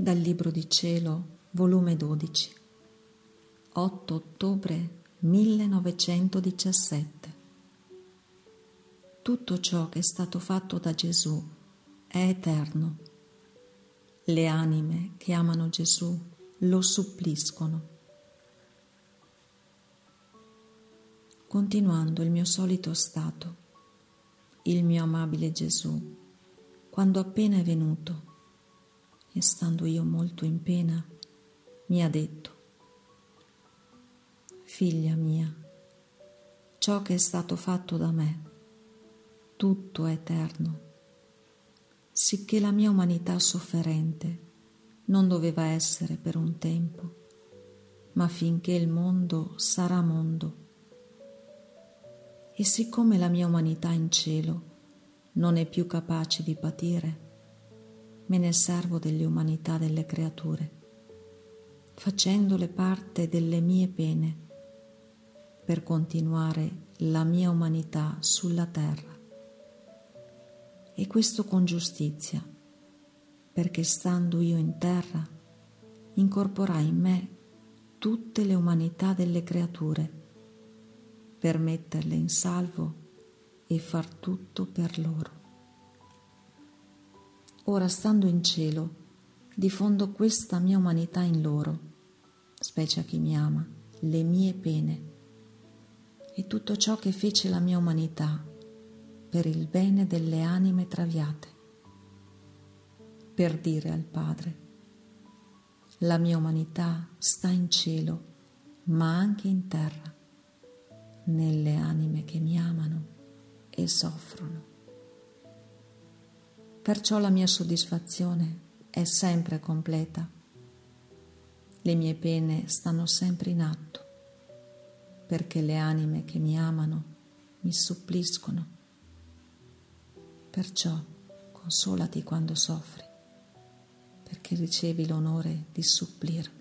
Dal Libro di Cielo, volume 12, 8 ottobre 1917. Tutto ciò che è stato fatto da Gesù è eterno. Le anime che amano Gesù lo suppliscono. Continuando il mio solito stato, il mio amabile Gesù, quando appena è venuto, e stando io molto in pena, mi ha detto, Figlia mia, ciò che è stato fatto da me, tutto è eterno, sicché la mia umanità sofferente non doveva essere per un tempo, ma finché il mondo sarà mondo. E siccome la mia umanità in cielo non è più capace di patire, me ne servo delle umanità delle creature, facendole parte delle mie pene, per continuare la mia umanità sulla terra. E questo con giustizia, perché stando io in terra, incorporai in me tutte le umanità delle creature, per metterle in salvo e far tutto per loro. Ora stando in cielo, diffondo questa mia umanità in loro, specie a chi mi ama, le mie pene e tutto ciò che fece la mia umanità per il bene delle anime traviate, per dire al Padre, la mia umanità sta in cielo, ma anche in terra, nelle anime che mi amano e soffrono. Perciò la mia soddisfazione è sempre completa. Le mie pene stanno sempre in atto, perché le anime che mi amano mi suppliscono. Perciò consolati quando soffri, perché ricevi l'onore di supplirmi.